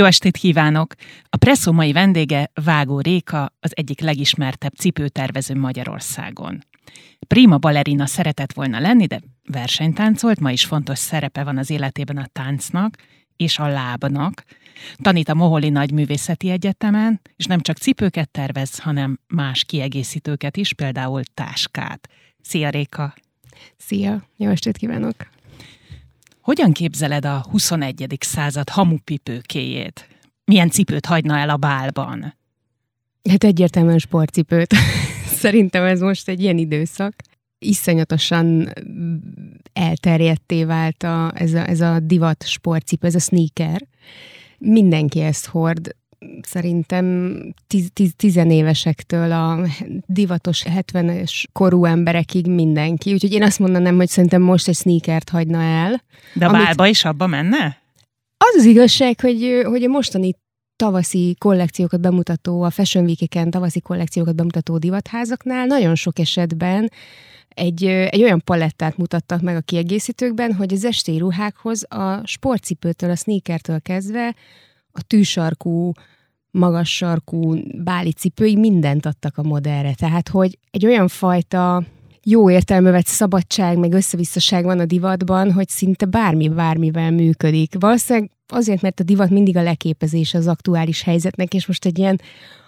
Jó estét kívánok! A Presszó mai vendége Vágó Réka, az egyik legismertebb cipőtervező Magyarországon. Prima balerina szeretett volna lenni, de versenytáncolt, ma is fontos szerepe van az életében a táncnak és a lábnak. Tanít a Moholi Nagyművészeti Egyetemen, és nem csak cipőket tervez, hanem más kiegészítőket is, például táskát. Szia Réka! Szia! Jó estét kívánok! Hogyan képzeled a 21. század hamupipőkéjét? Milyen cipőt hagyna el a bálban? Hát egyértelműen sportcipőt. Szerintem ez most egy ilyen időszak. Iszonyatosan elterjedté vált a, ez, a, ez a divat sportcipő, ez a sneaker. Mindenki ezt hord szerintem tiz, tiz, tizenévesektől a divatos 70-es korú emberekig mindenki. Úgyhogy én azt mondanám, hogy szerintem most egy sneakert hagyna el. De a amit... bálba is abba menne? Az az igazság, hogy, hogy a mostani tavaszi kollekciókat bemutató, a Fashion week tavaszi kollekciókat bemutató divatházaknál nagyon sok esetben egy, egy olyan palettát mutattak meg a kiegészítőkben, hogy az esti ruhákhoz a sportcipőtől, a sneakertől kezdve a tűsarkú, magas sarkú báli cipői mindent adtak a modellre. Tehát, hogy egy olyan fajta jó értelme vett szabadság, meg összevisszaság van a divatban, hogy szinte bármi bármivel működik. Valószínűleg azért, mert a divat mindig a leképezés az aktuális helyzetnek, és most egy ilyen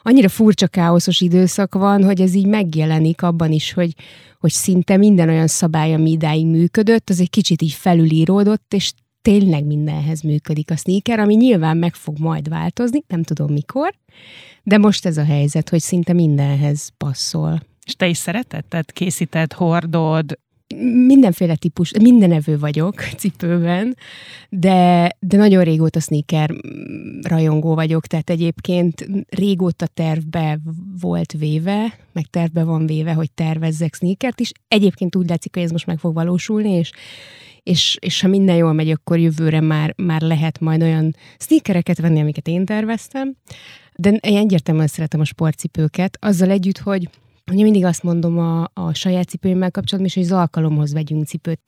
annyira furcsa káoszos időszak van, hogy ez így megjelenik abban is, hogy, hogy szinte minden olyan szabály, ami idáig működött, az egy kicsit így felülíródott, és tényleg mindenhez működik a sneaker, ami nyilván meg fog majd változni, nem tudom mikor, de most ez a helyzet, hogy szinte mindenhez passzol. És te is szereted? Tehát készíted, hordod, mindenféle típus, minden evő vagyok cipőben, de, de nagyon régóta sneaker rajongó vagyok, tehát egyébként régóta tervbe volt véve, meg tervbe van véve, hogy tervezzek sneakert is. Egyébként úgy látszik, hogy ez most meg fog valósulni, és és, és ha minden jól megy, akkor jövőre már, már lehet majd olyan sneakereket venni, amiket én terveztem. De én egyértelműen szeretem a sportcipőket, azzal együtt, hogy Ugye mindig azt mondom a, a saját cipőimmel kapcsolatban is, hogy az alkalomhoz vegyünk cipőt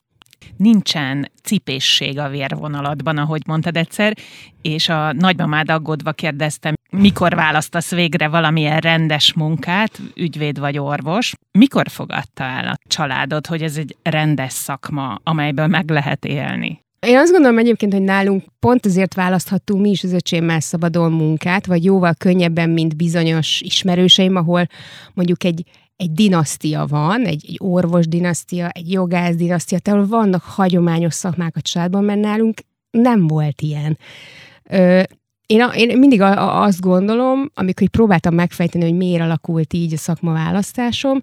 nincsen cipésség a vérvonalatban, ahogy mondtad egyszer, és a nagymamád aggódva kérdeztem, mikor választasz végre valamilyen rendes munkát, ügyvéd vagy orvos. Mikor fogadta el a családod, hogy ez egy rendes szakma, amelyből meg lehet élni? Én azt gondolom egyébként, hogy nálunk pont azért választhattunk mi is az öcsémmel szabadon munkát, vagy jóval könnyebben, mint bizonyos ismerőseim, ahol mondjuk egy egy dinasztia van, egy, egy orvos dinasztia, egy jogász dinasztia, tehát vannak hagyományos szakmák a családban, mert nálunk nem volt ilyen. Ö, én, a, én mindig a, a, azt gondolom, amikor próbáltam megfejteni, hogy miért alakult így a szakmaválasztásom,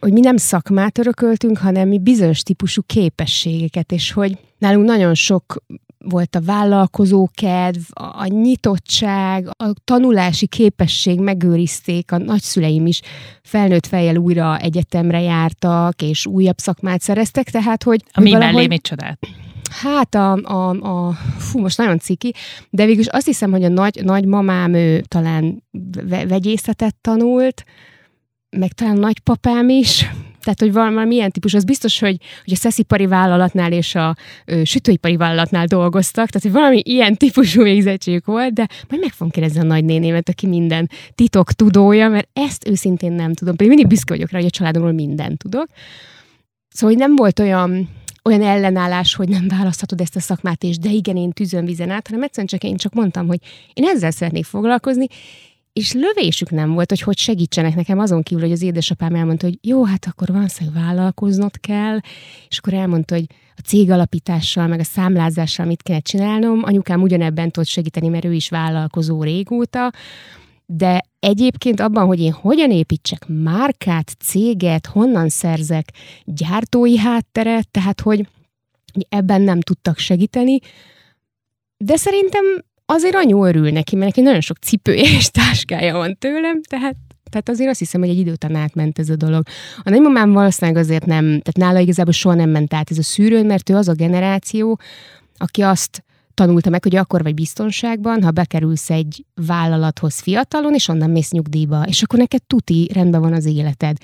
hogy mi nem szakmát örököltünk, hanem mi bizonyos típusú képességeket, és hogy nálunk nagyon sok volt a vállalkozókedv, a nyitottság, a tanulási képesség megőrizték, a nagyszüleim is felnőtt fejjel újra egyetemre jártak, és újabb szakmát szereztek, tehát hogy... A mi valahogy... mellé mit csodát? Hát a, a, a, fú, most nagyon ciki, de végülis azt hiszem, hogy a nagy, nagymamám ő talán vegyészetet tanult, meg talán nagypapám is, tehát, hogy valami ilyen típus, az biztos, hogy, hogy a szeszipari vállalatnál és a ö, sütőipari vállalatnál dolgoztak, tehát, hogy valami ilyen típusú végzettségük volt, de majd meg fogom kérdezni a nagynénémet, aki minden titok tudója, mert ezt őszintén nem tudom, pedig mindig büszke vagyok rá, hogy a családomról mindent tudok. Szóval, hogy nem volt olyan, olyan ellenállás, hogy nem választhatod ezt a szakmát, és de igen, én tűzön vizen át, hanem egyszerűen csak én csak mondtam, hogy én ezzel szeretnék foglalkozni, és lövésük nem volt, hogy hogy segítsenek nekem. Azon kívül, hogy az édesapám elmondta, hogy jó, hát akkor van hogy vállalkoznod kell, és akkor elmondta, hogy a cég alapítással, meg a számlázással mit kell csinálnom. Anyukám ugyanebben tud segíteni, mert ő is vállalkozó régóta, de egyébként abban, hogy én hogyan építsek márkát, céget, honnan szerzek gyártói hátteret, tehát hogy ebben nem tudtak segíteni, de szerintem azért anyu örül neki, mert neki nagyon sok cipője és táskája van tőlem, tehát tehát azért azt hiszem, hogy egy idő után átment ez a dolog. A nagymamám valószínűleg azért nem, tehát nála igazából soha nem ment át ez a szűrőn, mert ő az a generáció, aki azt tanulta meg, hogy akkor vagy biztonságban, ha bekerülsz egy vállalathoz fiatalon, és onnan mész nyugdíjba, és akkor neked tuti rendben van az életed.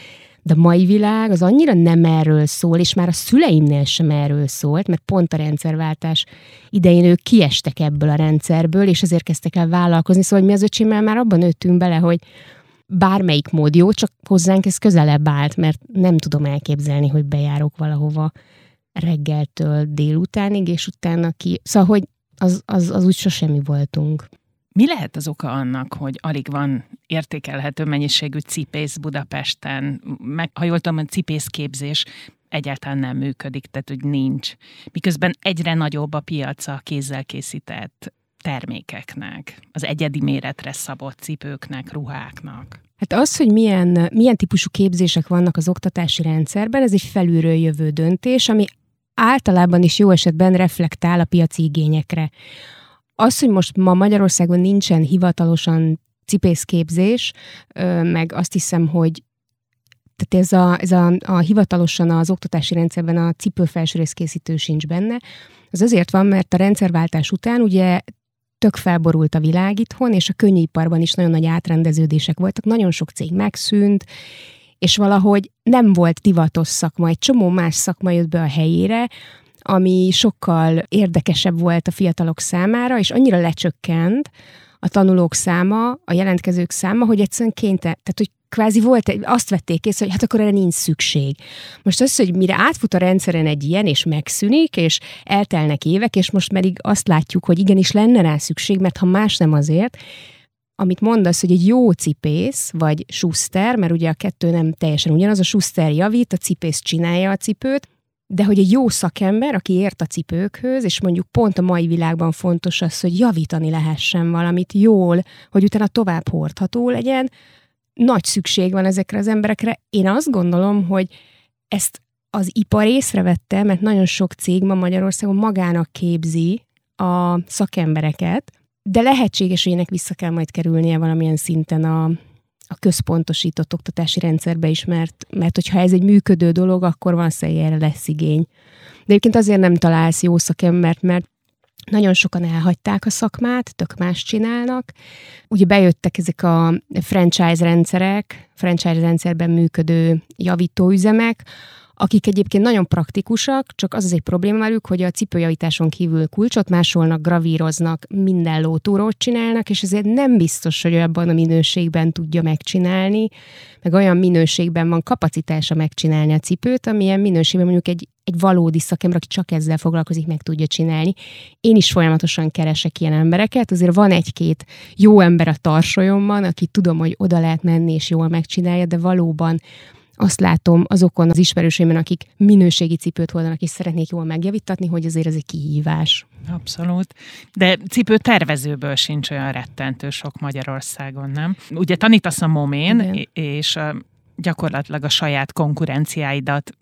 De a mai világ az annyira nem erről szól, és már a szüleimnél sem erről szólt, mert pont a rendszerváltás idején ők kiestek ebből a rendszerből, és ezért kezdtek el vállalkozni. Szóval mi az öcsémmel már abban nőttünk bele, hogy bármelyik mód jó, csak hozzánk ez közelebb állt, mert nem tudom elképzelni, hogy bejárok valahova reggeltől délutánig, és utána ki... Szóval, hogy az, az, az úgy sosem voltunk. Mi lehet az oka annak, hogy alig van értékelhető mennyiségű cipész Budapesten? Meg, ha jól tudom, a cipészképzés egyáltalán nem működik, tehát hogy nincs. Miközben egyre nagyobb a piaca a kézzel készített termékeknek, az egyedi méretre szabott cipőknek, ruháknak. Hát az, hogy milyen, milyen típusú képzések vannak az oktatási rendszerben, ez egy felülről jövő döntés, ami általában is jó esetben reflektál a piaci igényekre. Az, hogy most ma Magyarországon nincsen hivatalosan cipészképzés, meg azt hiszem, hogy tehát ez, a, ez a, a hivatalosan az oktatási rendszerben a cipőfelsőrészkészítő sincs benne, az azért van, mert a rendszerváltás után ugye tök felborult a világ itthon, és a könnyiparban is nagyon nagy átrendeződések voltak, nagyon sok cég megszűnt, és valahogy nem volt divatos szakma, egy csomó más szakma jött be a helyére, ami sokkal érdekesebb volt a fiatalok számára, és annyira lecsökkent a tanulók száma, a jelentkezők száma, hogy egyszerűen kénytelen, tehát hogy kvázi volt, azt vették észre, hogy hát akkor erre nincs szükség. Most az, hogy mire átfut a rendszeren egy ilyen, és megszűnik, és eltelnek évek, és most pedig azt látjuk, hogy igenis lenne rá szükség, mert ha más nem azért, amit mondasz, hogy egy jó cipész, vagy suszter, mert ugye a kettő nem teljesen ugyanaz, a suszter javít, a cipész csinálja a cipőt, de hogy egy jó szakember, aki ért a cipőkhöz, és mondjuk pont a mai világban fontos az, hogy javítani lehessen valamit jól, hogy utána tovább hordható legyen, nagy szükség van ezekre az emberekre. Én azt gondolom, hogy ezt az ipar észrevette, mert nagyon sok cég ma Magyarországon magának képzi a szakembereket, de lehetséges, hogy ennek vissza kell majd kerülnie valamilyen szinten a, a központosított oktatási rendszerbe is, mert, mert hogyha ez egy működő dolog, akkor valószínűleg erre lesz igény. De egyébként azért nem találsz jó szakembert, mert nagyon sokan elhagyták a szakmát, tök más csinálnak. Ugye bejöttek ezek a franchise rendszerek, franchise rendszerben működő javítóüzemek, akik egyébként nagyon praktikusak, csak az az egy probléma velük, hogy a cipőjavításon kívül kulcsot másolnak, gravíroznak, minden lótúrót csinálnak, és ezért nem biztos, hogy abban a minőségben tudja megcsinálni, meg olyan minőségben van kapacitása megcsinálni a cipőt, amilyen minőségben mondjuk egy, egy valódi szakember, aki csak ezzel foglalkozik, meg tudja csinálni. Én is folyamatosan keresek ilyen embereket, azért van egy-két jó ember a tarsolyomban, aki tudom, hogy oda lehet menni és jól megcsinálja, de valóban azt látom azokon az ismerőseimben, akik minőségi cipőt hordanak és szeretnék jól megjavítatni, hogy azért ez egy kihívás. Abszolút. De cipő tervezőből sincs olyan rettentő sok Magyarországon, nem? Ugye tanítasz a momén, Igen. és gyakorlatilag a saját konkurenciáidat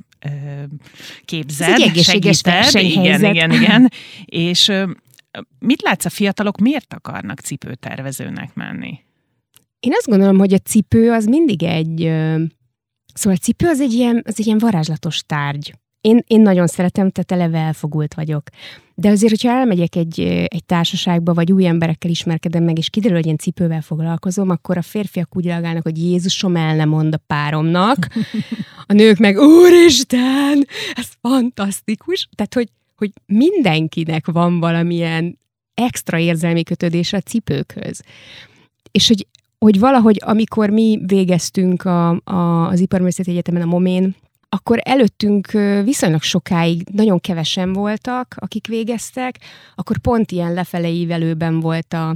képzed, ez segíted. Igen, igen, igen. És mit látsz a fiatalok, miért akarnak cipőtervezőnek menni? Én azt gondolom, hogy a cipő az mindig egy Szóval a cipő az egy ilyen, az egy ilyen varázslatos tárgy. Én, én nagyon szeretem, tehát eleve elfogult vagyok. De azért, hogyha elmegyek egy, egy társaságba, vagy új emberekkel ismerkedem meg, és kiderül, hogy én cipővel foglalkozom, akkor a férfiak úgy reagálnak, hogy Jézusom el nem mond a páromnak. A nők meg, úristen, ez fantasztikus. Tehát, hogy, hogy mindenkinek van valamilyen extra érzelmi kötődés a cipőkhöz. És hogy hogy valahogy, amikor mi végeztünk a, a, az Iparművészeti Egyetemen a Momén, akkor előttünk viszonylag sokáig nagyon kevesen voltak, akik végeztek, akkor pont ilyen lefele ívelőben volt a,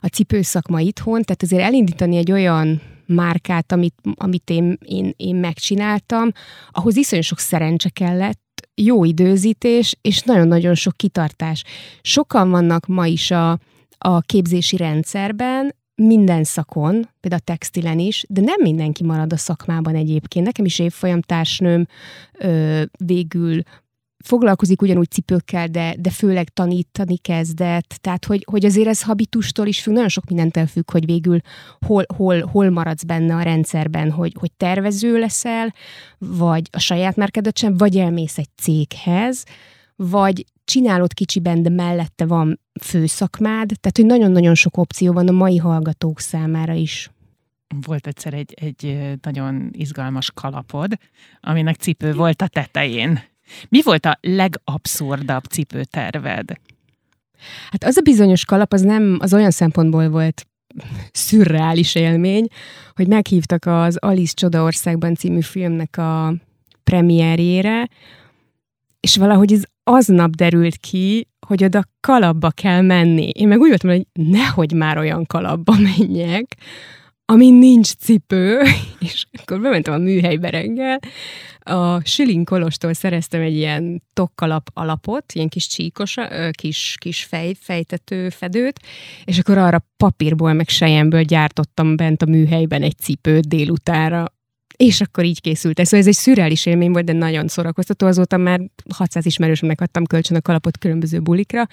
a cipőszakma itthon, tehát azért elindítani egy olyan márkát, amit, amit én, én, én megcsináltam, ahhoz iszonyú sok szerencse kellett, jó időzítés, és nagyon-nagyon sok kitartás. Sokan vannak ma is a, a képzési rendszerben, minden szakon, például a textilen is, de nem mindenki marad a szakmában egyébként. Nekem is évfolyam társnőm ö, végül foglalkozik ugyanúgy cipőkkel, de, de főleg tanítani kezdett, tehát hogy, hogy azért ez habitustól is függ, nagyon sok mindentől függ, hogy végül hol, hol, hol maradsz benne a rendszerben, hogy, hogy tervező leszel, vagy a saját márkádat sem, vagy elmész egy céghez, vagy csinálod kicsiben, de mellette van főszakmád, tehát hogy nagyon-nagyon sok opció van a mai hallgatók számára is. Volt egyszer egy, egy nagyon izgalmas kalapod, aminek cipő volt a tetején. Mi volt a legabszurdabb cipőterved? Hát az a bizonyos kalap, az nem, az olyan szempontból volt szürreális élmény, hogy meghívtak az Alice Csodaországban című filmnek a premierjére, és valahogy ez aznap derült ki, hogy oda kalapba kell menni. Én meg úgy voltam, hogy nehogy már olyan kalapba menjek, ami nincs cipő, és akkor bementem a műhelybe reggel, a Schilling Kolostól szereztem egy ilyen tokkalap alapot, ilyen kis csíkos, kis, kis fej, fejtető fedőt, és akkor arra papírból, meg sejemből gyártottam bent a műhelyben egy cipőt délutára, és akkor így készült ez. Szóval ez egy szürreális élmény volt, de nagyon szórakoztató. Azóta már 600 ismerősömnek adtam kölcsön a kalapot különböző bulikra.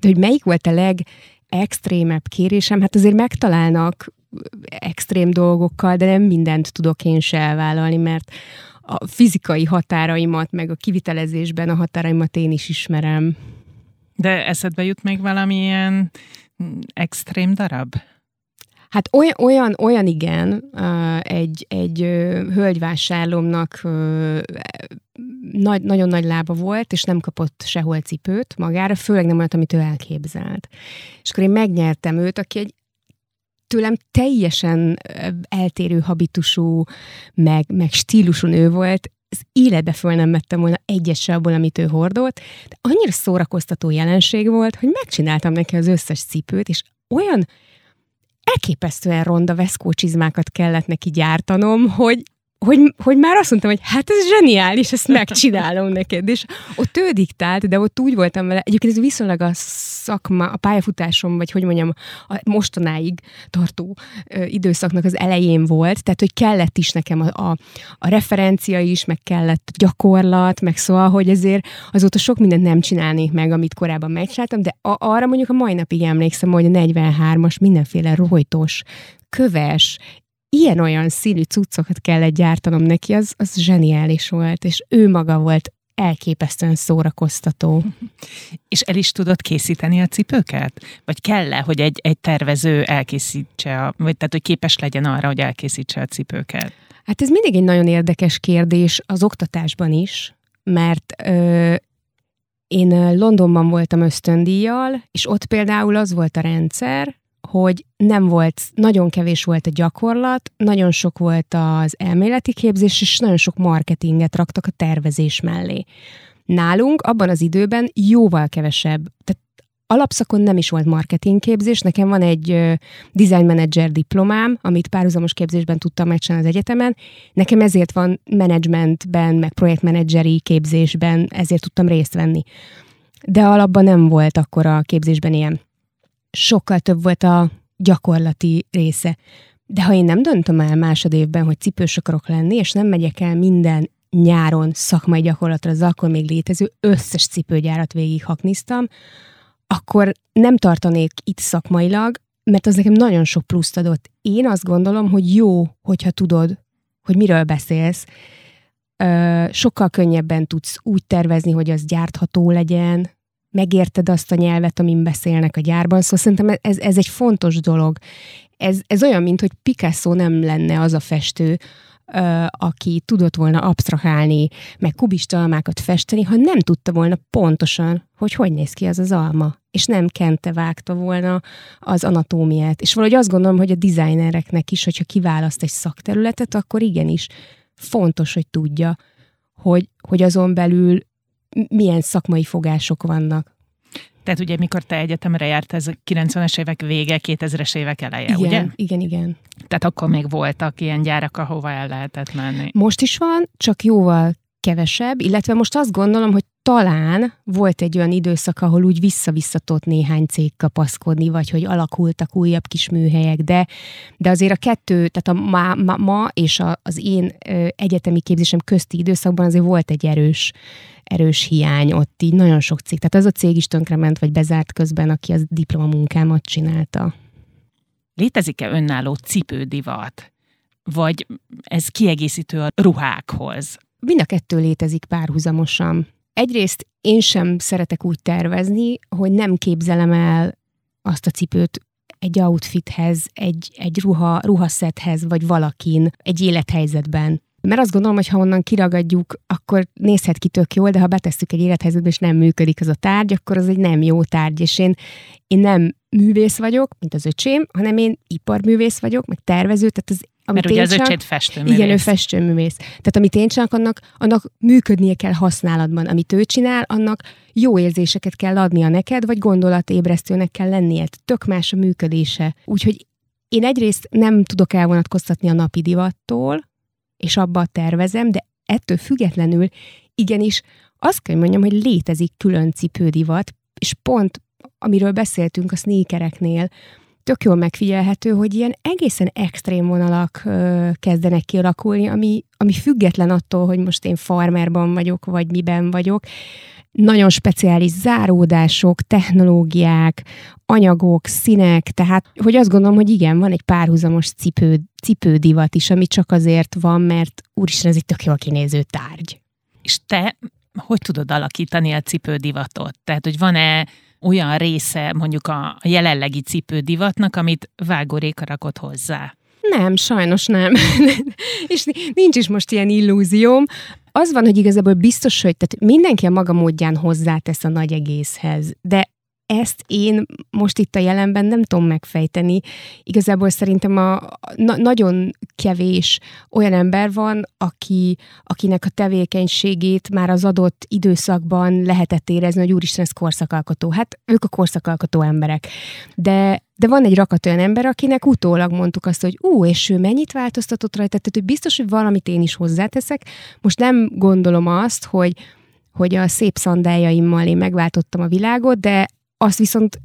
De hogy melyik volt a leg extrémebb kérésem, hát azért megtalálnak extrém dolgokkal, de nem mindent tudok én se elvállalni, mert a fizikai határaimat, meg a kivitelezésben a határaimat én is ismerem. De eszedbe jut még valamilyen extrém darab? Hát olyan, olyan, olyan igen, egy, egy hölgyvásárlómnak nagy, nagyon nagy lába volt, és nem kapott sehol cipőt magára, főleg nem olyat, amit ő elképzelt. És akkor én megnyertem őt, aki egy tőlem teljesen eltérő habitusú, meg, meg stílusú nő volt, az életbe föl nem vettem volna egyet se abból, amit ő hordolt, de annyira szórakoztató jelenség volt, hogy megcsináltam neki az összes cipőt, és olyan elképesztően ronda veszkócsizmákat kellett neki gyártanom, hogy hogy, hogy már azt mondtam, hogy hát ez zseniális, ezt megcsinálom neked. És ott ő diktált, de ott úgy voltam vele, egyébként ez viszonylag a szakma, a pályafutásom, vagy hogy mondjam, a mostanáig tartó ö, időszaknak az elején volt, tehát hogy kellett is nekem a, a, a referencia is, meg kellett gyakorlat, meg szóval, hogy ezért azóta sok mindent nem csinálnék meg, amit korábban megcsináltam, de a, arra mondjuk a mai napig emlékszem, hogy a 43-as mindenféle rojtos, köves, ilyen-olyan színű cuccokat kellett gyártanom neki, az, az zseniális volt, és ő maga volt elképesztően szórakoztató. És el is tudod készíteni a cipőket? Vagy kell-e, hogy egy, egy tervező elkészítse, a, vagy tehát, hogy képes legyen arra, hogy elkészítse a cipőket? Hát ez mindig egy nagyon érdekes kérdés az oktatásban is, mert ö, én Londonban voltam ösztöndíjjal, és ott például az volt a rendszer, hogy nem volt, nagyon kevés volt a gyakorlat, nagyon sok volt az elméleti képzés, és nagyon sok marketinget raktak a tervezés mellé. Nálunk abban az időben jóval kevesebb, tehát alapszakon nem is volt marketingképzés, nekem van egy uh, design manager diplomám, amit párhuzamos képzésben tudtam megcsinálni az egyetemen, nekem ezért van managementben, meg projektmenedzseri képzésben, ezért tudtam részt venni. De alapban nem volt akkor a képzésben ilyen sokkal több volt a gyakorlati része. De ha én nem döntöm el másodévben, hogy cipős akarok lenni, és nem megyek el minden nyáron szakmai gyakorlatra az akkor még létező összes cipőgyárat végighakniztam, akkor nem tartanék itt szakmailag, mert az nekem nagyon sok pluszt adott. Én azt gondolom, hogy jó, hogyha tudod, hogy miről beszélsz, sokkal könnyebben tudsz úgy tervezni, hogy az gyártható legyen, megérted azt a nyelvet, amin beszélnek a gyárban. Szóval szerintem ez, ez egy fontos dolog. Ez, ez olyan, mint hogy Picasso nem lenne az a festő, aki tudott volna absztrahálni, meg kubista almákat festeni, ha nem tudta volna pontosan, hogy hogy néz ki az az alma, és nem kente vágta volna az anatómiát. És valahogy azt gondolom, hogy a designereknek is, hogyha kiválaszt egy szakterületet, akkor igenis fontos, hogy tudja, hogy, hogy azon belül milyen szakmai fogások vannak. Tehát ugye, mikor te egyetemre járt, ez 90-es évek vége, 2000-es évek eleje, igen, ugye? Igen, igen. Tehát akkor még voltak ilyen gyárak, ahova el lehetett menni. Most is van, csak jóval kevesebb, illetve most azt gondolom, hogy talán volt egy olyan időszak, ahol úgy visszavisszatott néhány cég kapaszkodni, vagy hogy alakultak újabb kis műhelyek, de, de azért a kettő, tehát a ma, ma, ma és a, az én ö, egyetemi képzésem közti időszakban azért volt egy erős, erős hiány ott így nagyon sok cég. Tehát az a cég is tönkrement, vagy bezárt közben, aki az diplomamunkámat csinálta. Létezik-e önálló cipődivat? Vagy ez kiegészítő a ruhákhoz? Mind a kettő létezik párhuzamosan. Egyrészt én sem szeretek úgy tervezni, hogy nem képzelem el azt a cipőt egy outfithez, egy, egy ruha, ruhaszethez, vagy valakin, egy élethelyzetben. Mert azt gondolom, hogy ha onnan kiragadjuk, akkor nézhet ki tök jól, de ha betesszük egy élethelyzetbe, és nem működik az a tárgy, akkor az egy nem jó tárgy, és én, én nem művész vagyok, mint az öcsém, hanem én iparművész vagyok, meg tervező, tehát az amit Mert ugye az öcséd festőművész. Igen, ő festőművész. Tehát amit én csinálok, annak, annak működnie kell használatban. Amit ő csinál, annak jó érzéseket kell adnia neked, vagy gondolatébresztőnek kell lennie. Tök más a működése. Úgyhogy én egyrészt nem tudok elvonatkoztatni a napi divattól, és abba tervezem, de ettől függetlenül igenis azt kell mondjam, hogy létezik külön cipődivat, és pont amiről beszéltünk a sneakereknél, tök jól megfigyelhető, hogy ilyen egészen extrém vonalak ö, kezdenek kialakulni, ami, ami független attól, hogy most én farmerban vagyok, vagy miben vagyok. Nagyon speciális záródások, technológiák, anyagok, színek, tehát hogy azt gondolom, hogy igen, van egy párhuzamos cipő, cipődivat is, ami csak azért van, mert úristen, ez egy tök jól kinéző tárgy. És te hogy tudod alakítani a cipődivatot? Tehát, hogy van-e olyan része mondjuk a jelenlegi cipődivatnak, amit vágóréka rakott hozzá? Nem, sajnos nem. és nincs is most ilyen illúzióm. Az van, hogy igazából biztos, hogy tehát mindenki a maga módján hozzátesz a nagy egészhez, de ezt én most itt a jelenben nem tudom megfejteni. Igazából szerintem a, na, nagyon kevés olyan ember van, aki, akinek a tevékenységét már az adott időszakban lehetett érezni, hogy úristen, ez korszakalkotó. Hát ők a korszakalkotó emberek. De, de van egy rakat olyan ember, akinek utólag mondtuk azt, hogy ú, és ő mennyit változtatott rajta, tehát hogy biztos, hogy valamit én is hozzáteszek. Most nem gondolom azt, hogy hogy a szép szandájaimmal én megváltottam a világot, de azt viszont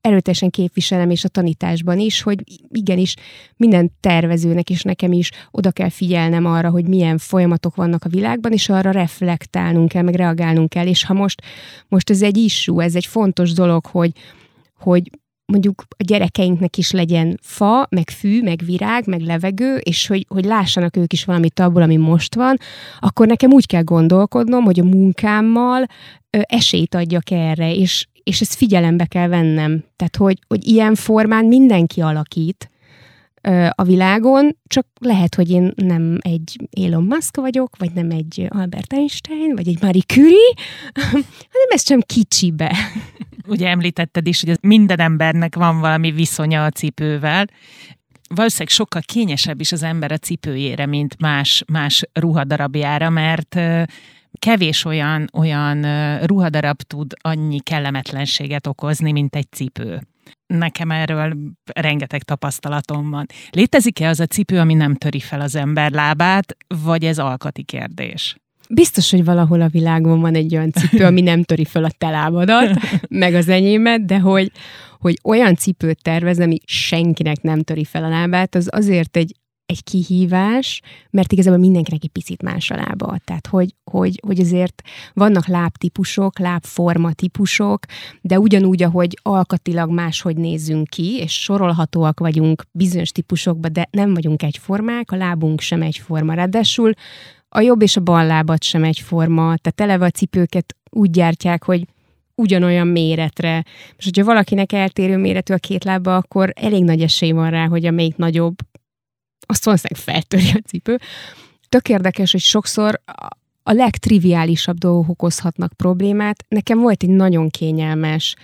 erőteljesen képviselem, és a tanításban is, hogy igenis minden tervezőnek és nekem is oda kell figyelnem arra, hogy milyen folyamatok vannak a világban, és arra reflektálnunk kell, meg reagálnunk kell. És ha most, most ez egy issue, ez egy fontos dolog, hogy, hogy mondjuk a gyerekeinknek is legyen fa, meg fű, meg virág, meg levegő, és hogy, hogy lássanak ők is valamit abból, ami most van, akkor nekem úgy kell gondolkodnom, hogy a munkámmal ö, esélyt adjak erre, és, és ezt figyelembe kell vennem. Tehát, hogy, hogy ilyen formán mindenki alakít a világon, csak lehet, hogy én nem egy Elon Musk vagyok, vagy nem egy Albert Einstein, vagy egy Marie Curie, hanem ez sem kicsibe. Ugye említetted is, hogy minden embernek van valami viszonya a cipővel, valószínűleg sokkal kényesebb is az ember a cipőjére, mint más, más ruhadarabjára, mert kevés olyan, olyan ruhadarab tud annyi kellemetlenséget okozni, mint egy cipő. Nekem erről rengeteg tapasztalatom van. Létezik-e az a cipő, ami nem töri fel az ember lábát, vagy ez alkati kérdés? Biztos, hogy valahol a világon van egy olyan cipő, ami nem töri fel a te lábadat, meg az enyémet, de hogy, hogy olyan cipőt tervez, ami senkinek nem töri fel a lábát, az azért egy egy kihívás, mert igazából mindenkinek egy picit más a lába. Tehát, hogy, hogy, hogy azért vannak lábtípusok, lábforma típusok, de ugyanúgy, ahogy alkatilag máshogy nézzünk ki, és sorolhatóak vagyunk bizonyos típusokba, de nem vagyunk egyformák, a lábunk sem egyforma. Ráadásul a jobb és a bal lábat sem egyforma, tehát eleve a cipőket úgy gyártják, hogy ugyanolyan méretre. És hogyha valakinek eltérő méretű a két lába, akkor elég nagy esély van rá, hogy amelyik nagyobb, azt valószínűleg feltöri a cipő. Tök érdekes, hogy sokszor a legtriviálisabb dolgok okozhatnak problémát. Nekem volt egy nagyon kényelmes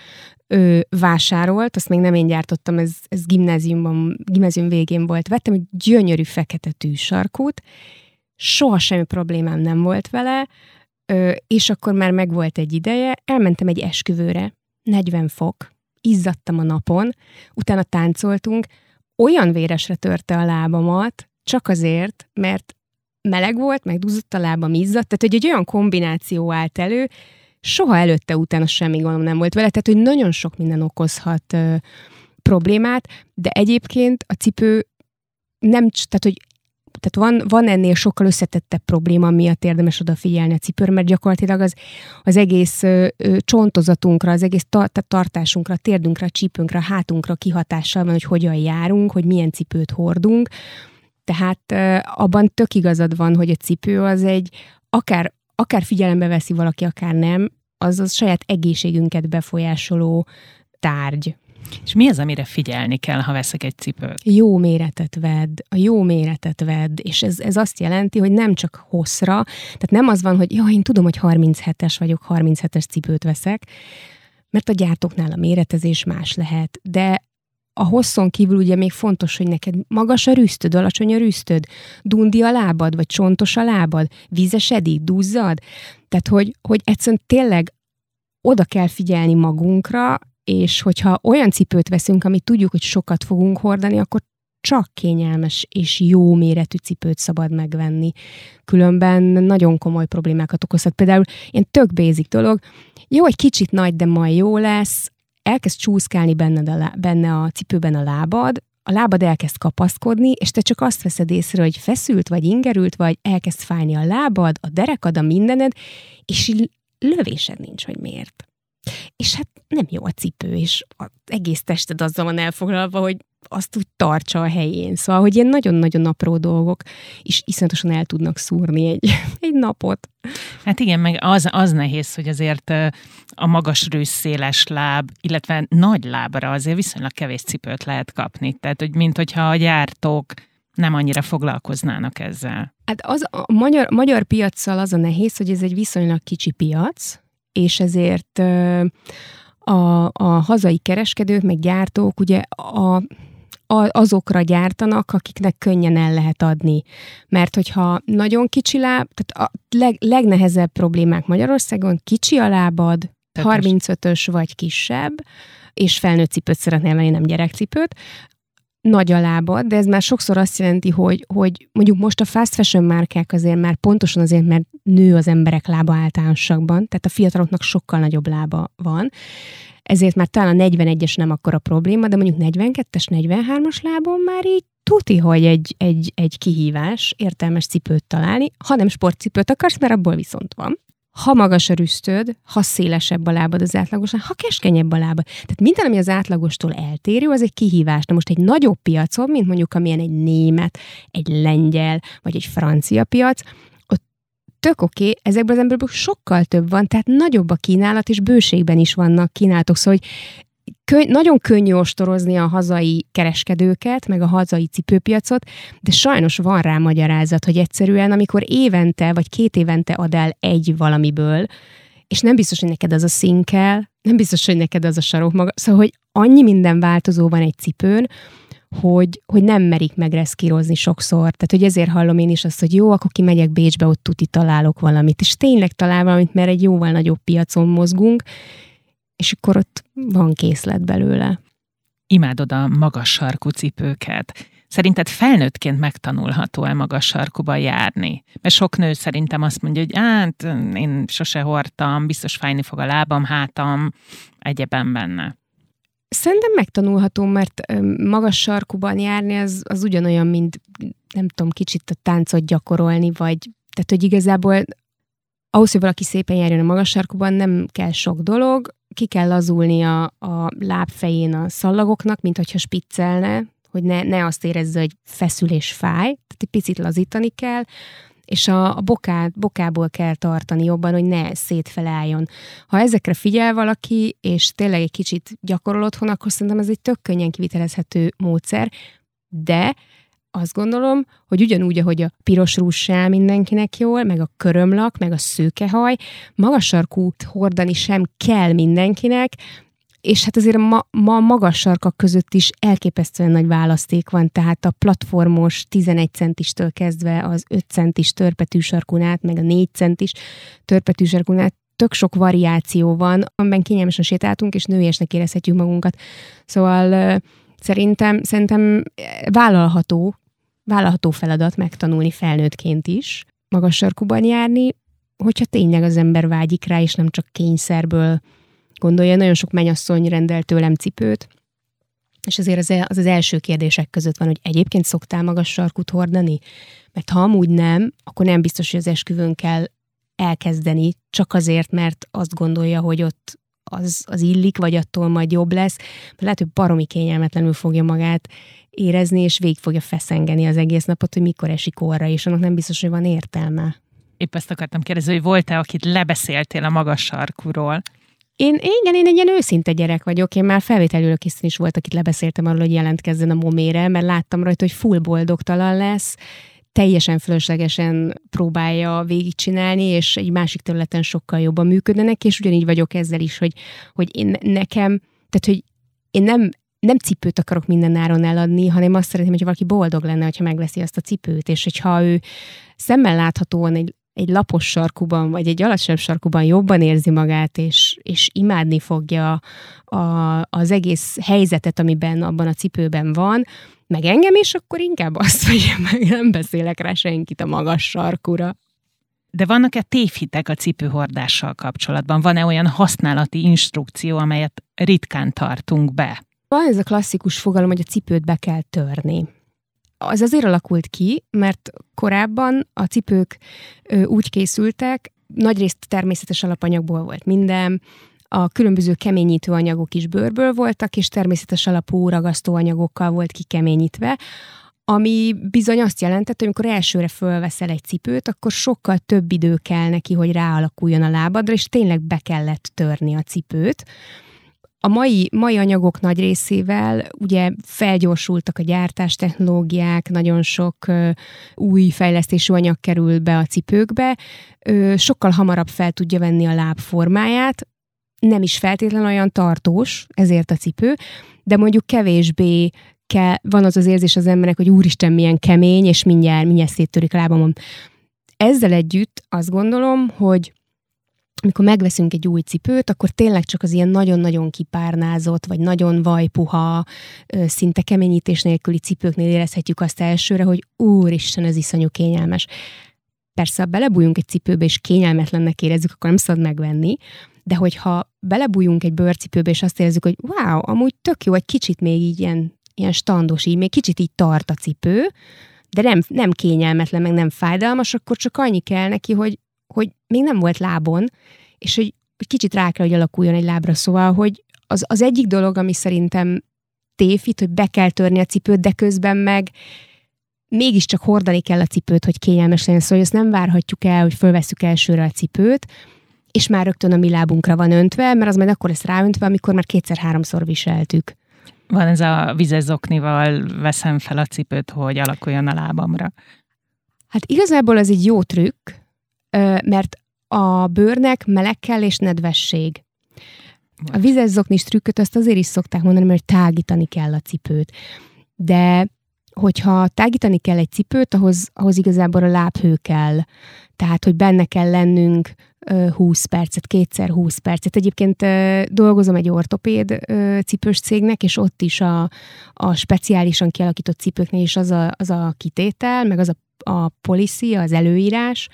ö, vásárolt, azt még nem én gyártottam, ez, ez gimnáziumban, gimnázium végén volt. Vettem egy gyönyörű fekete tűsarkút, soha semmi problémám nem volt vele, ö, és akkor már megvolt egy ideje, elmentem egy esküvőre, 40 fok, izzadtam a napon, utána táncoltunk, olyan véresre törte a lábamat, csak azért, mert meleg volt, meg duzzott a lábam izzadt, tehát hogy egy olyan kombináció állt elő, soha előtte, utána semmi gondom nem volt vele, tehát hogy nagyon sok minden okozhat ö, problémát, de egyébként a cipő nem, tehát hogy tehát van, van ennél sokkal összetettebb probléma, miatt érdemes odafigyelni a cipőre, mert gyakorlatilag az, az egész ö, ö, csontozatunkra, az egész ta, tartásunkra, térdünkre, csípünkre, hátunkra kihatással van, hogy hogyan járunk, hogy milyen cipőt hordunk. Tehát ö, abban tök igazad van, hogy a cipő az egy, akár, akár figyelembe veszi valaki, akár nem, az az saját egészségünket befolyásoló tárgy. És mi az, amire figyelni kell, ha veszek egy cipőt? Jó méretet vedd, a jó méretet vedd, és ez, ez azt jelenti, hogy nem csak hosszra, tehát nem az van, hogy jó, én tudom, hogy 37-es vagyok, 37-es cipőt veszek, mert a gyártóknál a méretezés más lehet, de a hosszon kívül ugye még fontos, hogy neked magas a rüsztöd, alacsony a rüsztöd, dundi a lábad, vagy csontos a lábad, vízesedik, duzzad. Tehát, hogy, hogy egyszerűen tényleg oda kell figyelni magunkra, és hogyha olyan cipőt veszünk, amit tudjuk, hogy sokat fogunk hordani, akkor csak kényelmes és jó méretű cipőt szabad megvenni. Különben nagyon komoly problémákat okozhat. Például ilyen tök basic dolog, jó, egy kicsit nagy, de majd jó lesz, elkezd csúszkálni benned a, lá- benne a cipőben a lábad, a lábad elkezd kapaszkodni, és te csak azt veszed észre, hogy feszült vagy ingerült vagy, elkezd fájni a lábad, a derekad, a mindened, és lövésed nincs, hogy miért. És hát nem jó a cipő, és az egész tested azzal van elfoglalva, hogy azt úgy tartsa a helyén. Szóval, hogy ilyen nagyon-nagyon apró dolgok is iszonyatosan el tudnak szúrni egy, egy napot. Hát igen, meg az, az nehéz, hogy azért a magas széles láb, illetve nagy lábra azért viszonylag kevés cipőt lehet kapni. Tehát, hogy mint hogyha a gyártók nem annyira foglalkoznának ezzel. Hát az a magyar, magyar piaccal az a nehéz, hogy ez egy viszonylag kicsi piac, és ezért a, a hazai kereskedők, meg gyártók ugye a azokra gyártanak, akiknek könnyen el lehet adni. Mert hogyha nagyon kicsi láb, tehát a leg, legnehezebb problémák Magyarországon, kicsi a lábad, 35-ös vagy kisebb, és felnőtt cipőt szeretnél venni, nem gyerekcipőt, nagy a lábad, de ez már sokszor azt jelenti, hogy, hogy mondjuk most a fast fashion márkák azért már pontosan azért, mert nő az emberek lába általánosakban, tehát a fiataloknak sokkal nagyobb lába van, ezért már talán a 41-es nem akkor a probléma, de mondjuk 42-es, 43-as lábon már így tuti, hogy egy, egy, egy kihívás értelmes cipőt találni, ha nem sportcipőt akarsz, mert abból viszont van ha magas a rüstöd, ha szélesebb a lábad az átlagosnál, ha keskenyebb a lábad. Tehát minden, ami az átlagostól eltérő, az egy kihívás. Na most egy nagyobb piacon, mint mondjuk amilyen egy német, egy lengyel, vagy egy francia piac, ott tök oké, okay, ezekből az emberekből sokkal több van, tehát nagyobb a kínálat, és bőségben is vannak kínálatok, szóval hogy könny- nagyon könnyű ostorozni a hazai kereskedőket, meg a hazai cipőpiacot, de sajnos van rá magyarázat, hogy egyszerűen, amikor évente vagy két évente ad el egy valamiből, és nem biztos, hogy neked az a színkel, nem biztos, hogy neked az a sarok maga, szóval, hogy annyi minden változó van egy cipőn, hogy, hogy nem merik megreszkírozni sokszor. Tehát, hogy ezért hallom én is azt, hogy jó, akkor kimegyek Bécsbe, ott tuti találok valamit. És tényleg talál valamit, mert egy jóval nagyobb piacon mozgunk, és akkor ott van készlet belőle. Imádod a magas sarkú cipőket. Szerinted felnőttként megtanulható-e magas sarkuba járni? Mert sok nő szerintem azt mondja, hogy hát én sose hordtam, biztos fájni fog a lábam, hátam, egyeben benne. Szerintem megtanulható, mert magas sarkuban járni az, az ugyanolyan, mint nem tudom, kicsit a táncot gyakorolni, vagy tehát, hogy igazából ahhoz, hogy valaki szépen járjon a magas sarkuban, nem kell sok dolog, ki kell lazulni a, lábfején a szallagoknak, mint hogyha spiccelne, hogy ne, ne azt érezze, hogy feszül és fáj, tehát egy picit lazítani kell, és a, a bokát, bokából kell tartani jobban, hogy ne szétfele álljon. Ha ezekre figyel valaki, és tényleg egy kicsit gyakorol otthon, akkor szerintem ez egy tök könnyen kivitelezhető módszer, de azt gondolom, hogy ugyanúgy, ahogy a piros rús mindenkinek jól, meg a körömlak, meg a szőkehaj, magas sarkút hordani sem kell mindenkinek, és hát azért ma, ma magas sarkak között is elképesztően nagy választék van, tehát a platformos 11 centistől kezdve az 5 centis törpetű sarkun át, meg a 4 centis törpetű sarkun át, tök sok variáció van, amiben kényelmesen sétáltunk, és nőiesnek érezhetjük magunkat. Szóval szerintem, szerintem vállalható vállalható feladat megtanulni felnőttként is, magas sarkuban járni, hogyha tényleg az ember vágyik rá, és nem csak kényszerből gondolja. Nagyon sok mennyasszony rendel tőlem cipőt, és azért az, az az első kérdések között van, hogy egyébként szoktál magas sarkut hordani? Mert ha amúgy nem, akkor nem biztos, hogy az esküvőn kell elkezdeni, csak azért, mert azt gondolja, hogy ott az, az illik, vagy attól majd jobb lesz. Lehet, hogy baromi kényelmetlenül fogja magát érezni, és végig fogja feszengeni az egész napot, hogy mikor esik orra, és annak nem biztos, hogy van értelme. Épp ezt akartam kérdezni, hogy volt-e, akit lebeszéltél a magas sarkúról? Én, igen, én egy ilyen őszinte gyerek vagyok. Én már felvételülő készíteni is volt, akit lebeszéltem arról, hogy jelentkezzen a momére, mert láttam rajta, hogy full boldogtalan lesz, teljesen fölöslegesen próbálja végigcsinálni, és egy másik területen sokkal jobban működnek, és ugyanígy vagyok ezzel is, hogy, hogy én nekem, tehát hogy én nem, nem cipőt akarok minden áron eladni, hanem azt szeretném, hogy valaki boldog lenne, hogyha megveszi azt a cipőt, és hogyha ő szemmel láthatóan egy egy lapos sarkuban, vagy egy alacsonyabb sarkuban jobban érzi magát, és, és imádni fogja a, az egész helyzetet, amiben abban a cipőben van, meg engem is, akkor inkább azt, hogy meg nem beszélek rá senkit a magas sarkura. De vannak-e tévhitek a cipőhordással kapcsolatban? Van-e olyan használati instrukció, amelyet ritkán tartunk be? Van ez a klasszikus fogalom, hogy a cipőt be kell törni az azért alakult ki, mert korábban a cipők úgy készültek, nagyrészt természetes alapanyagból volt minden, a különböző keményítő anyagok is bőrből voltak, és természetes alapú ragasztóanyagokkal volt kikeményítve, ami bizony azt jelentett, hogy amikor elsőre fölveszel egy cipőt, akkor sokkal több idő kell neki, hogy ráalakuljon a lábadra, és tényleg be kellett törni a cipőt. A mai, mai anyagok nagy részével ugye felgyorsultak a gyártástechnológiák, nagyon sok ö, új fejlesztésű anyag kerül be a cipőkbe, ö, sokkal hamarabb fel tudja venni a láb formáját, nem is feltétlen olyan tartós, ezért a cipő, de mondjuk kevésbé kell, van az az érzés az emberek, hogy úristen milyen kemény, és mindjárt, mindjárt széttörik a lábamon. Ezzel együtt azt gondolom, hogy amikor megveszünk egy új cipőt, akkor tényleg csak az ilyen nagyon-nagyon kipárnázott, vagy nagyon vajpuha, szinte keményítés nélküli cipőknél érezhetjük azt elsőre, hogy úristen, ez iszonyú kényelmes. Persze, ha belebújunk egy cipőbe, és kényelmetlennek érezzük, akkor nem szabad megvenni, de hogyha belebújunk egy bőrcipőbe, és azt érezzük, hogy wow, amúgy tök jó, egy kicsit még így ilyen, ilyen standos, így még kicsit így tart a cipő, de nem, nem kényelmetlen, meg nem fájdalmas, akkor csak annyi kell neki, hogy hogy még nem volt lábon, és hogy, hogy kicsit rá kell, hogy alakuljon egy lábra. Szóval, hogy az, az egyik dolog, ami szerintem tévít, hogy be kell törni a cipőt, de közben meg mégiscsak hordani kell a cipőt, hogy kényelmes legyen. Szóval ezt nem várhatjuk el, hogy fölveszük elsőre a cipőt, és már rögtön a mi lábunkra van öntve, mert az majd akkor lesz ráöntve, amikor már kétszer-háromszor viseltük. Van ez a vizezoknival veszem fel a cipőt, hogy alakuljon a lábamra. Hát igazából az egy jó trükk, mert a bőrnek meleg kell és nedvesség. A vizes zoknis trükköt azt azért is szokták mondani, mert tágítani kell a cipőt. De hogyha tágítani kell egy cipőt, ahhoz, ahhoz igazából a lábhő kell. Tehát, hogy benne kell lennünk 20 percet, kétszer 20 percet. Egyébként dolgozom egy ortopéd cipős cégnek, és ott is a, a speciálisan kialakított cipőknél is az a, az a kitétel, meg az a a policy, az előírás,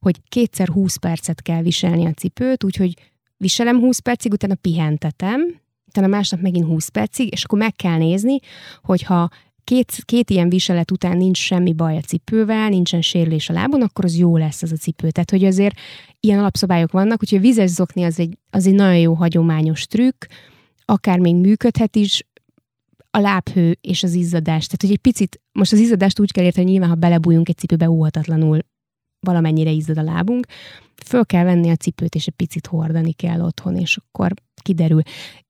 hogy kétszer 20 percet kell viselni a cipőt, úgyhogy viselem 20 percig, utána pihentetem, utána másnap megint 20 percig, és akkor meg kell nézni, hogyha két, két ilyen viselet után nincs semmi baj a cipővel, nincsen sérülés a lábon, akkor az jó lesz az a cipő. Tehát, hogy azért ilyen alapszabályok vannak, úgyhogy a vizes zokni az egy, az egy nagyon jó hagyományos trükk, akár még működhet is, a lábhő és az izzadás. Tehát, hogy egy picit, most az izzadást úgy kell érteni, hogy nyilván, ha belebújunk egy cipőbe, óhatatlanul valamennyire izzad a lábunk, föl kell venni a cipőt, és egy picit hordani kell otthon, és akkor kiderül.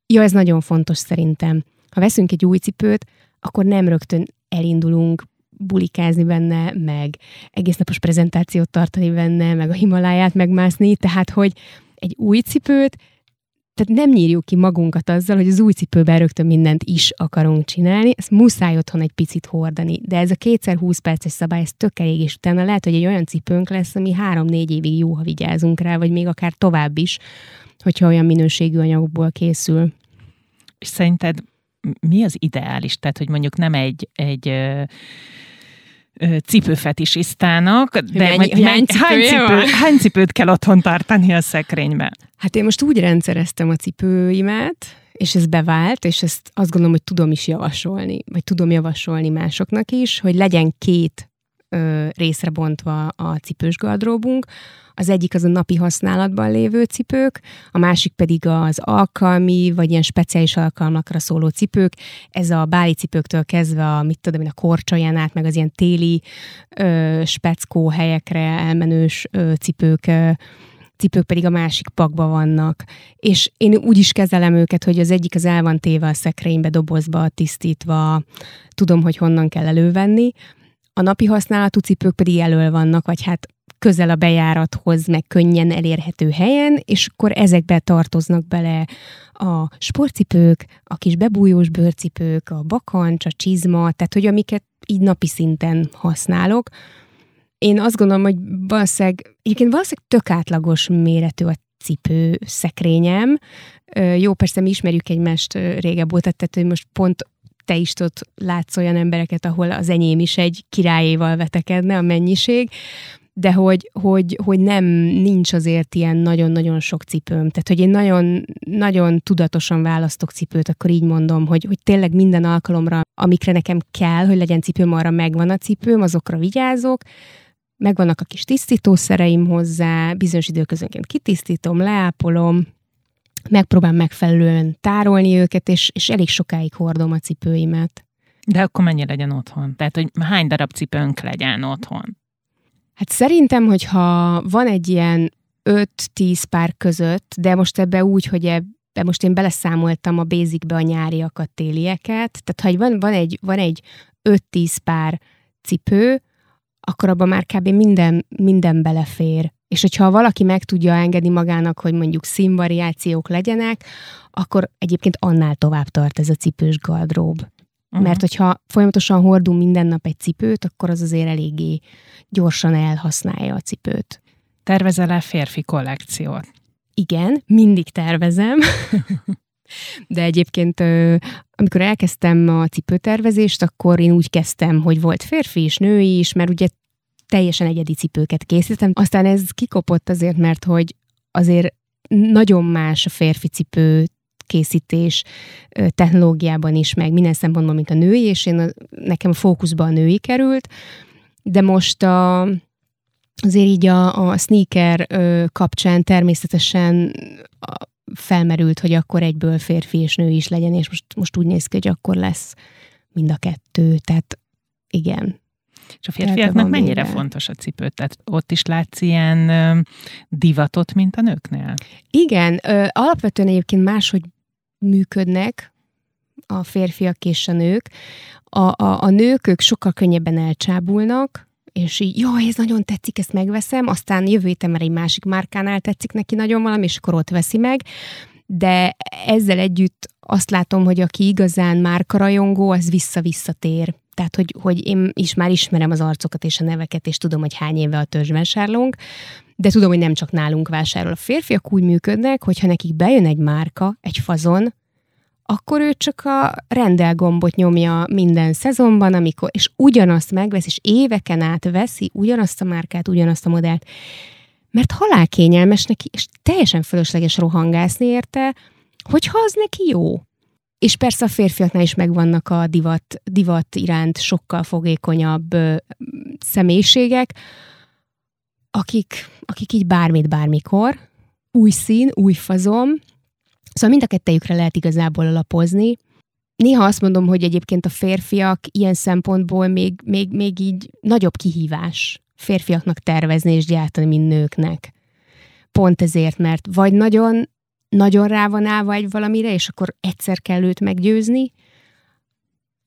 Ja, ez nagyon fontos szerintem. Ha veszünk egy új cipőt, akkor nem rögtön elindulunk bulikázni benne, meg egész napos prezentációt tartani benne, meg a Himaláját megmászni, tehát hogy egy új cipőt tehát nem nyírjuk ki magunkat azzal, hogy az új cipőben rögtön mindent is akarunk csinálni, ezt muszáj otthon egy picit hordani. De ez a kétszer 20 perces szabály, ez tök elég, és utána lehet, hogy egy olyan cipőnk lesz, ami három-négy évig jó, ha vigyázunk rá, vagy még akár tovább is, hogyha olyan minőségű anyagokból készül. És szerinted mi az ideális? Tehát, hogy mondjuk nem egy, egy cipőfetisisztának, de mennyi, mennyi, hány, hány, cipő, hány cipőt kell otthon tartani a szekrényben? Hát én most úgy rendszereztem a cipőimet, és ez bevált, és ezt azt gondolom, hogy tudom is javasolni, vagy tudom javasolni másoknak is, hogy legyen két ö, részre bontva a cipős gardróbunk. Az egyik az a napi használatban lévő cipők, a másik pedig az alkalmi, vagy ilyen speciális alkalmakra szóló cipők. Ez a báli cipőktől kezdve a, mit tudom én, a korcsolyán át, meg az ilyen téli ö, speckó helyekre elmenős ö, cipők ö, cipők pedig a másik pakba vannak. És én úgy is kezelem őket, hogy az egyik az el van téve a szekrénybe, dobozba, tisztítva, tudom, hogy honnan kell elővenni. A napi használatú cipők pedig elől vannak, vagy hát közel a bejárathoz, meg könnyen elérhető helyen, és akkor ezekbe tartoznak bele a sportcipők, a kis bebújós bőrcipők, a bakancs, a csizma, tehát hogy amiket így napi szinten használok. Én azt gondolom, hogy valószínűleg, egyébként valószínűleg tök átlagos méretű a cipő szekrényem. Jó, persze mi ismerjük egymást régebb óta, tehát hogy most pont te is tudod látsz olyan embereket, ahol az enyém is egy királyéval vetekedne a mennyiség, de hogy, hogy, hogy nem, nincs azért ilyen nagyon-nagyon sok cipőm. Tehát, hogy én nagyon, nagyon tudatosan választok cipőt, akkor így mondom, hogy, hogy tényleg minden alkalomra, amikre nekem kell, hogy legyen cipőm, arra megvan a cipőm, azokra vigyázok, megvannak a kis tisztítószereim hozzá, bizonyos időközönként kitisztítom, leápolom, megpróbálom megfelelően tárolni őket, és, és elég sokáig hordom a cipőimet. De akkor mennyi legyen otthon? Tehát, hogy hány darab cipőnk legyen otthon? Hát szerintem, hogyha van egy ilyen 5-10 pár között, de most ebbe úgy, hogy ebbe most én beleszámoltam a basicbe a nyáriakat, télieket, tehát ha van, van egy, van egy 5-10 pár cipő, akkor abban már kb. minden, minden belefér. És hogyha valaki meg tudja engedni magának, hogy mondjuk színvariációk legyenek, akkor egyébként annál tovább tart ez a cipős gardrób. Uh-huh. Mert hogyha folyamatosan hordunk minden nap egy cipőt, akkor az azért eléggé gyorsan elhasználja a cipőt. Tervezel-e férfi kollekciót? Igen, mindig tervezem. De egyébként, amikor elkezdtem a cipőtervezést, akkor én úgy kezdtem, hogy volt férfi és női is, mert ugye teljesen egyedi cipőket készítettem. Aztán ez kikopott azért, mert hogy azért nagyon más a férfi cipő készítés technológiában is, meg minden szempontból, mint a női, és én nekem a fókuszba a női került, de most a, azért így a, a sneaker kapcsán természetesen a, felmerült, hogy akkor egyből férfi és nő is legyen, és most, most úgy néz ki, hogy akkor lesz mind a kettő, tehát igen. És a férfiaknak mennyire vége. fontos a cipő? Tehát ott is látsz ilyen divatot, mint a nőknél? Igen, ö, alapvetően egyébként máshogy működnek a férfiak és a nők. A, a, a nők, ők sokkal könnyebben elcsábulnak, és így, jaj, ez nagyon tetszik, ezt megveszem, aztán jövő héten már egy másik márkánál tetszik neki nagyon valami, és akkor ott veszi meg. De ezzel együtt azt látom, hogy aki igazán márkarajongó, az vissza-visszatér. Tehát, hogy, hogy én is már ismerem az arcokat és a neveket, és tudom, hogy hány éve a törzsvásárlónk, de tudom, hogy nem csak nálunk vásárol. A férfiak úgy működnek, hogyha nekik bejön egy márka, egy fazon, akkor ő csak a rendelgombot nyomja minden szezonban, amikor, és ugyanazt megvesz, és éveken át veszi ugyanazt a márkát, ugyanazt a modellt, mert halálkényelmes neki, és teljesen fölösleges rohangászni érte, hogyha az neki jó. És persze a férfiaknál is megvannak a divat, divat iránt sokkal fogékonyabb személyiségek, akik, akik így bármit, bármikor, új szín, új fazom, szóval mind a kettejükre lehet igazából alapozni. Néha azt mondom, hogy egyébként a férfiak ilyen szempontból még, még, még így nagyobb kihívás férfiaknak tervezni és gyártani, mint nőknek. Pont ezért, mert vagy nagyon, nagyon rá van állva egy valamire, és akkor egyszer kell őt meggyőzni,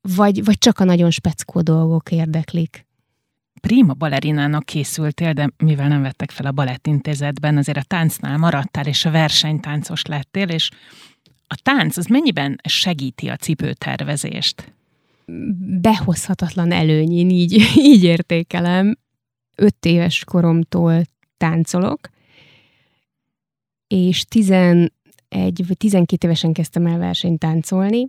vagy, vagy csak a nagyon speckó dolgok érdeklik prima balerinának készültél, de mivel nem vettek fel a balettintézetben, azért a táncnál maradtál, és a versenytáncos lettél, és a tánc az mennyiben segíti a cipőtervezést? Behozhatatlan előny, én így, így értékelem. Öt éves koromtól táncolok, és 11 vagy 12 évesen kezdtem el versenytáncolni.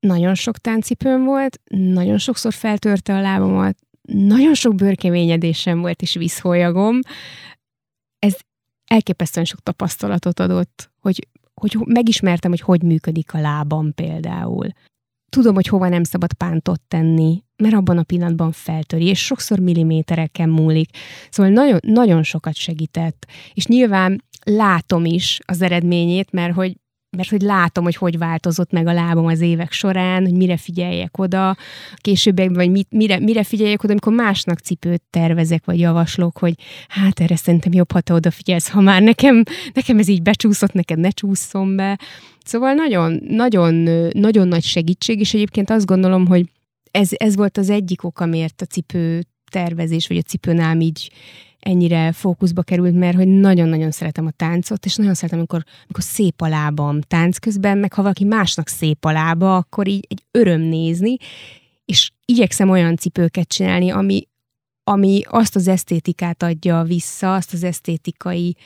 Nagyon sok táncipőm volt, nagyon sokszor feltörte a lábamat, nagyon sok bőrkeményedésem volt, és vízholyagom. Ez elképesztően sok tapasztalatot adott, hogy, hogy megismertem, hogy hogy működik a lábam például. Tudom, hogy hova nem szabad pántot tenni, mert abban a pillanatban feltöri, és sokszor millimétereken múlik. Szóval nagyon, nagyon sokat segített. És nyilván látom is az eredményét, mert hogy mert hogy látom, hogy hogy változott meg a lábam az évek során, hogy mire figyeljek oda, későbbiekben, vagy mit, mire, mire figyeljek oda, amikor másnak cipőt tervezek, vagy javaslok, hogy hát erre szerintem jobb, ha te odafigyelsz, ha már nekem, nekem ez így becsúszott, neked ne csúszom be. Szóval nagyon, nagyon, nagyon nagy segítség, és egyébként azt gondolom, hogy ez, ez volt az egyik ok, amiért a cipő tervezés, vagy a cipőnám így ennyire fókuszba került, mert hogy nagyon-nagyon szeretem a táncot, és nagyon szeretem, amikor, amikor szép a lábam tánc közben, meg ha valaki másnak szép a lába, akkor így egy öröm nézni, és igyekszem olyan cipőket csinálni, ami, ami azt az esztétikát adja vissza, azt az esztétikai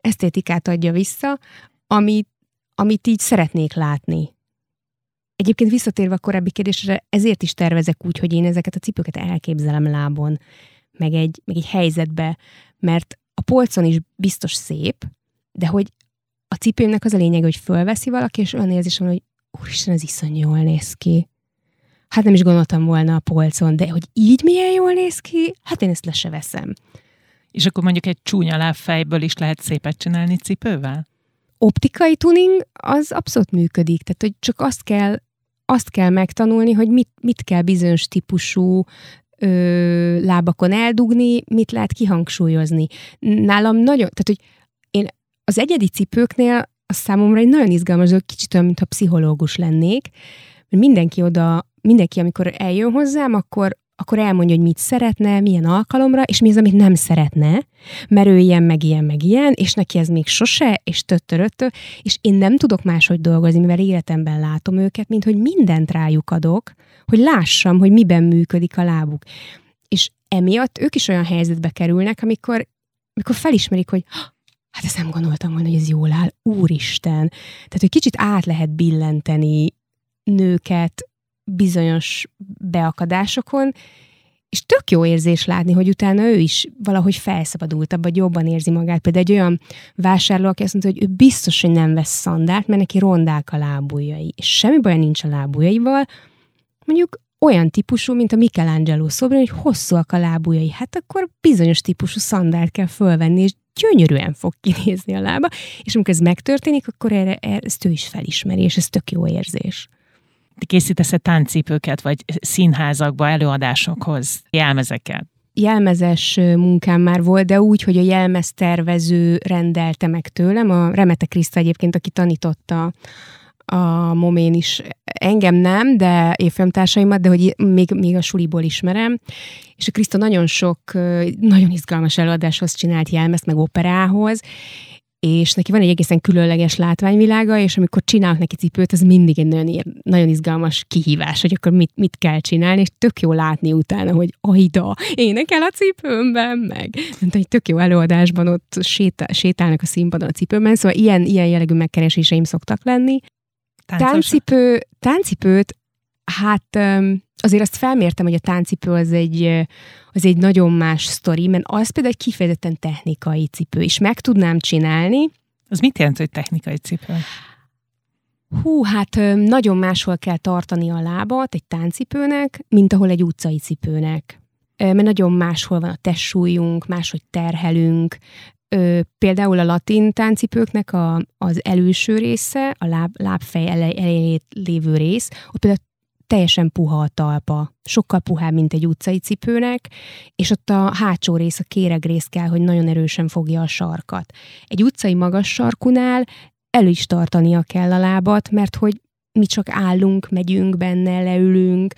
esztétikát adja vissza, amit, amit így szeretnék látni. Egyébként visszatérve a korábbi kérdésre, ezért is tervezek úgy, hogy én ezeket a cipőket elképzelem lábon meg egy, meg egy helyzetbe, mert a polcon is biztos szép, de hogy a cipőmnek az a lényeg, hogy fölveszi valaki, és olyan érzésem, hogy úristen, ez iszonyú jól néz ki. Hát nem is gondoltam volna a polcon, de hogy így milyen jól néz ki, hát én ezt le se veszem. És akkor mondjuk egy csúnya lábfejből is lehet szépet csinálni cipővel? Optikai tuning az abszolút működik, tehát hogy csak azt kell, azt kell megtanulni, hogy mit, mit kell bizonyos típusú ö, lábakon eldugni, mit lehet kihangsúlyozni. Nálam nagyon, tehát hogy én az egyedi cipőknél az számomra egy nagyon izgalmas, hogy kicsit olyan, mintha pszichológus lennék, mert mindenki oda, mindenki, amikor eljön hozzám, akkor akkor elmondja, hogy mit szeretne, milyen alkalomra, és mi az, amit nem szeretne, mert ő ilyen, meg ilyen, meg ilyen, és neki ez még sose, és töttöröttő, és én nem tudok máshogy dolgozni, mivel életemben látom őket, mint hogy mindent rájuk adok, hogy lássam, hogy miben működik a lábuk. És emiatt ők is olyan helyzetbe kerülnek, amikor, amikor felismerik, hogy hát ezt nem gondoltam volna, hogy ez jól áll, úristen. Tehát, hogy kicsit át lehet billenteni nőket bizonyos beakadásokon, és tök jó érzés látni, hogy utána ő is valahogy felszabadultabb, vagy jobban érzi magát. Például egy olyan vásárló, aki azt mondta, hogy ő biztos, hogy nem vesz szandált, mert neki rondák a lábujjai, és semmi baj nincs a lábujjaival, mondjuk olyan típusú, mint a Michelangelo szobra, hogy hosszúak a lábujjai. Hát akkor bizonyos típusú szandált kell fölvenni, és gyönyörűen fog kinézni a lába, és amikor ez megtörténik, akkor erre, erre ezt ő is felismeri, és ez tök jó érzés készítesz-e táncipőket, vagy színházakba, előadásokhoz, jelmezeket? jelmezes munkám már volt, de úgy, hogy a jelmeztervező rendelte meg tőlem. A Remete Kriszta egyébként, aki tanította a momén is, engem nem, de évfolyamtársaimat, de hogy még, még a suliból ismerem. És a Kriszta nagyon sok, nagyon izgalmas előadáshoz csinált jelmezt, meg operához, és neki van egy egészen különleges látványvilága, és amikor csinálok neki cipőt, ez mindig egy nagyon, nagyon izgalmas kihívás, hogy akkor mit, mit kell csinálni, és tök jó látni utána, hogy ajda, énekel a cipőmben, meg. Mint egy tök jó előadásban ott sétál, sétálnak a színpadon a cipőben, szóval ilyen, ilyen jellegű megkereséseim szoktak lenni. Táncipő, táncipőt, hát azért azt felmértem, hogy a táncipő az egy, az egy nagyon más sztori, mert az például egy kifejezetten technikai cipő, és meg tudnám csinálni. Az mit jelent, hogy technikai cipő? Hú, hát nagyon máshol kell tartani a lábat egy táncipőnek, mint ahol egy utcai cipőnek. Mert nagyon máshol van a testsúlyunk, máshogy terhelünk. Például a latin táncipőknek a, az előső része, a láb, lábfej elején lévő rész, ott például teljesen puha a talpa, sokkal puhább, mint egy utcai cipőnek, és ott a hátsó rész, a kéregrész kell, hogy nagyon erősen fogja a sarkat. Egy utcai magas sarkunál elő is tartania kell a lábat, mert hogy mi csak állunk, megyünk benne, leülünk,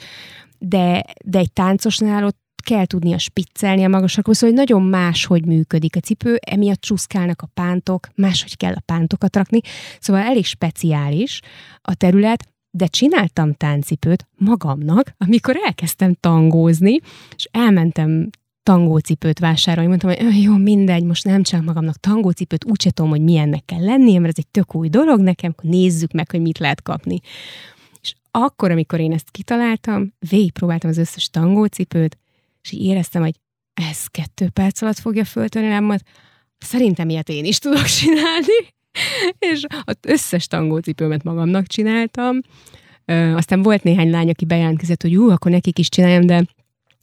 de, de egy táncosnál ott kell tudnia spiccelni a magas sarkú, szóval hogy nagyon más, hogy működik a cipő, emiatt csúszkálnak a pántok, máshogy kell a pántokat rakni, szóval elég speciális a terület, de csináltam táncipőt magamnak, amikor elkezdtem tangózni, és elmentem tangócipőt vásárolni. Mondtam, hogy jó, mindegy, most nem csak magamnak tangócipőt, úgy tudom, hogy milyennek kell lennie, mert ez egy tök új dolog nekem, akkor nézzük meg, hogy mit lehet kapni. És akkor, amikor én ezt kitaláltam, végigpróbáltam az összes tangócipőt, és így éreztem, hogy ez kettő perc alatt fogja föltörni lábamat, szerintem ilyet én is tudok csinálni. és az összes tangócipőmet magamnak csináltam. Aztán volt néhány lány, aki bejelentkezett, hogy jó, akkor nekik is csináljam, de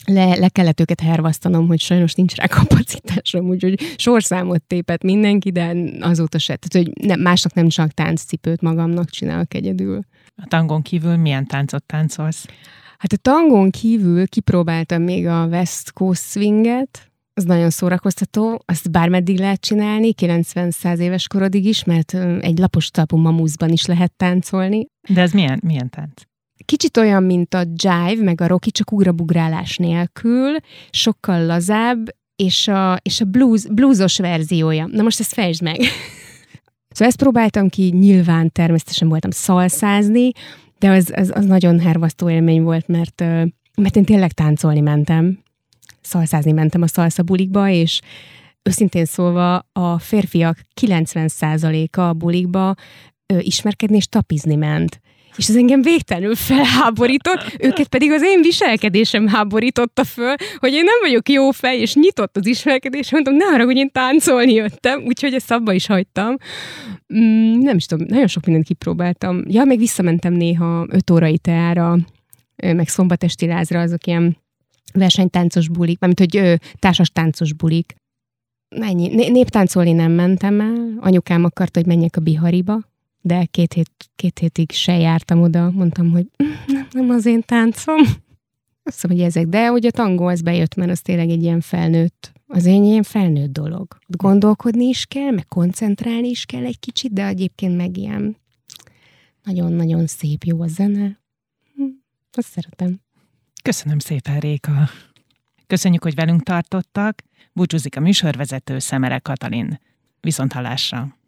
le, le kellett őket hervasztanom, hogy sajnos nincs rá kapacitásom, úgyhogy sorszámot tépett mindenki, de azóta se. Tehát, hogy nem, másnak nem csak tánccipőt magamnak csinálok egyedül. A tangon kívül milyen táncot táncolsz? Hát a tangon kívül kipróbáltam még a West Coast Swinget, az nagyon szórakoztató, azt bármeddig lehet csinálni, 90-100 éves korodig is, mert egy lapos talpú mamuszban is lehet táncolni. De ez milyen, milyen tánc? Kicsit olyan, mint a jive, meg a rocky, csak ugrabugrálás nélkül, sokkal lazább, és a, és a blues, bluesos verziója. Na most ezt fejtsd meg. szóval ezt próbáltam ki, nyilván természetesen voltam szalszázni, de az, az, az nagyon hervasztó élmény volt, mert, mert én tényleg táncolni mentem, szalszázni mentem a szalszabulikba, és őszintén szólva a férfiak 90%-a a bulikba ö, ismerkedni és tapizni ment. És ez engem végtelenül felháborított, őket pedig az én viselkedésem háborította föl, hogy én nem vagyok jó fej, és nyitott az ismerkedés, mondtam, ne arra, hogy én táncolni jöttem, úgyhogy ezt abba is hagytam. Mm, nem is tudom, nagyon sok mindent kipróbáltam. Ja, még visszamentem néha öt órai teára, meg szombatesti lázra, azok ilyen versenytáncos bulik, mert hogy ö, társas táncos bulik. Mennyi? Néptáncolni nem mentem el, anyukám akarta, hogy menjek a Bihariba, de két, hét, két hétig se jártam oda, mondtam, hogy mm, nem, nem az én táncom. Azt mondom, hogy ezek, de hogy a tangó az bejött, mert az tényleg egy ilyen felnőtt, az egy ilyen felnőtt dolog. Gondolkodni is kell, meg koncentrálni is kell egy kicsit, de egyébként meg ilyen nagyon-nagyon szép, jó a zene. Hm, azt szeretem. Köszönöm szépen, Réka. Köszönjük, hogy velünk tartottak. Búcsúzik a műsorvezető Szemere Katalin. Viszont hallásra!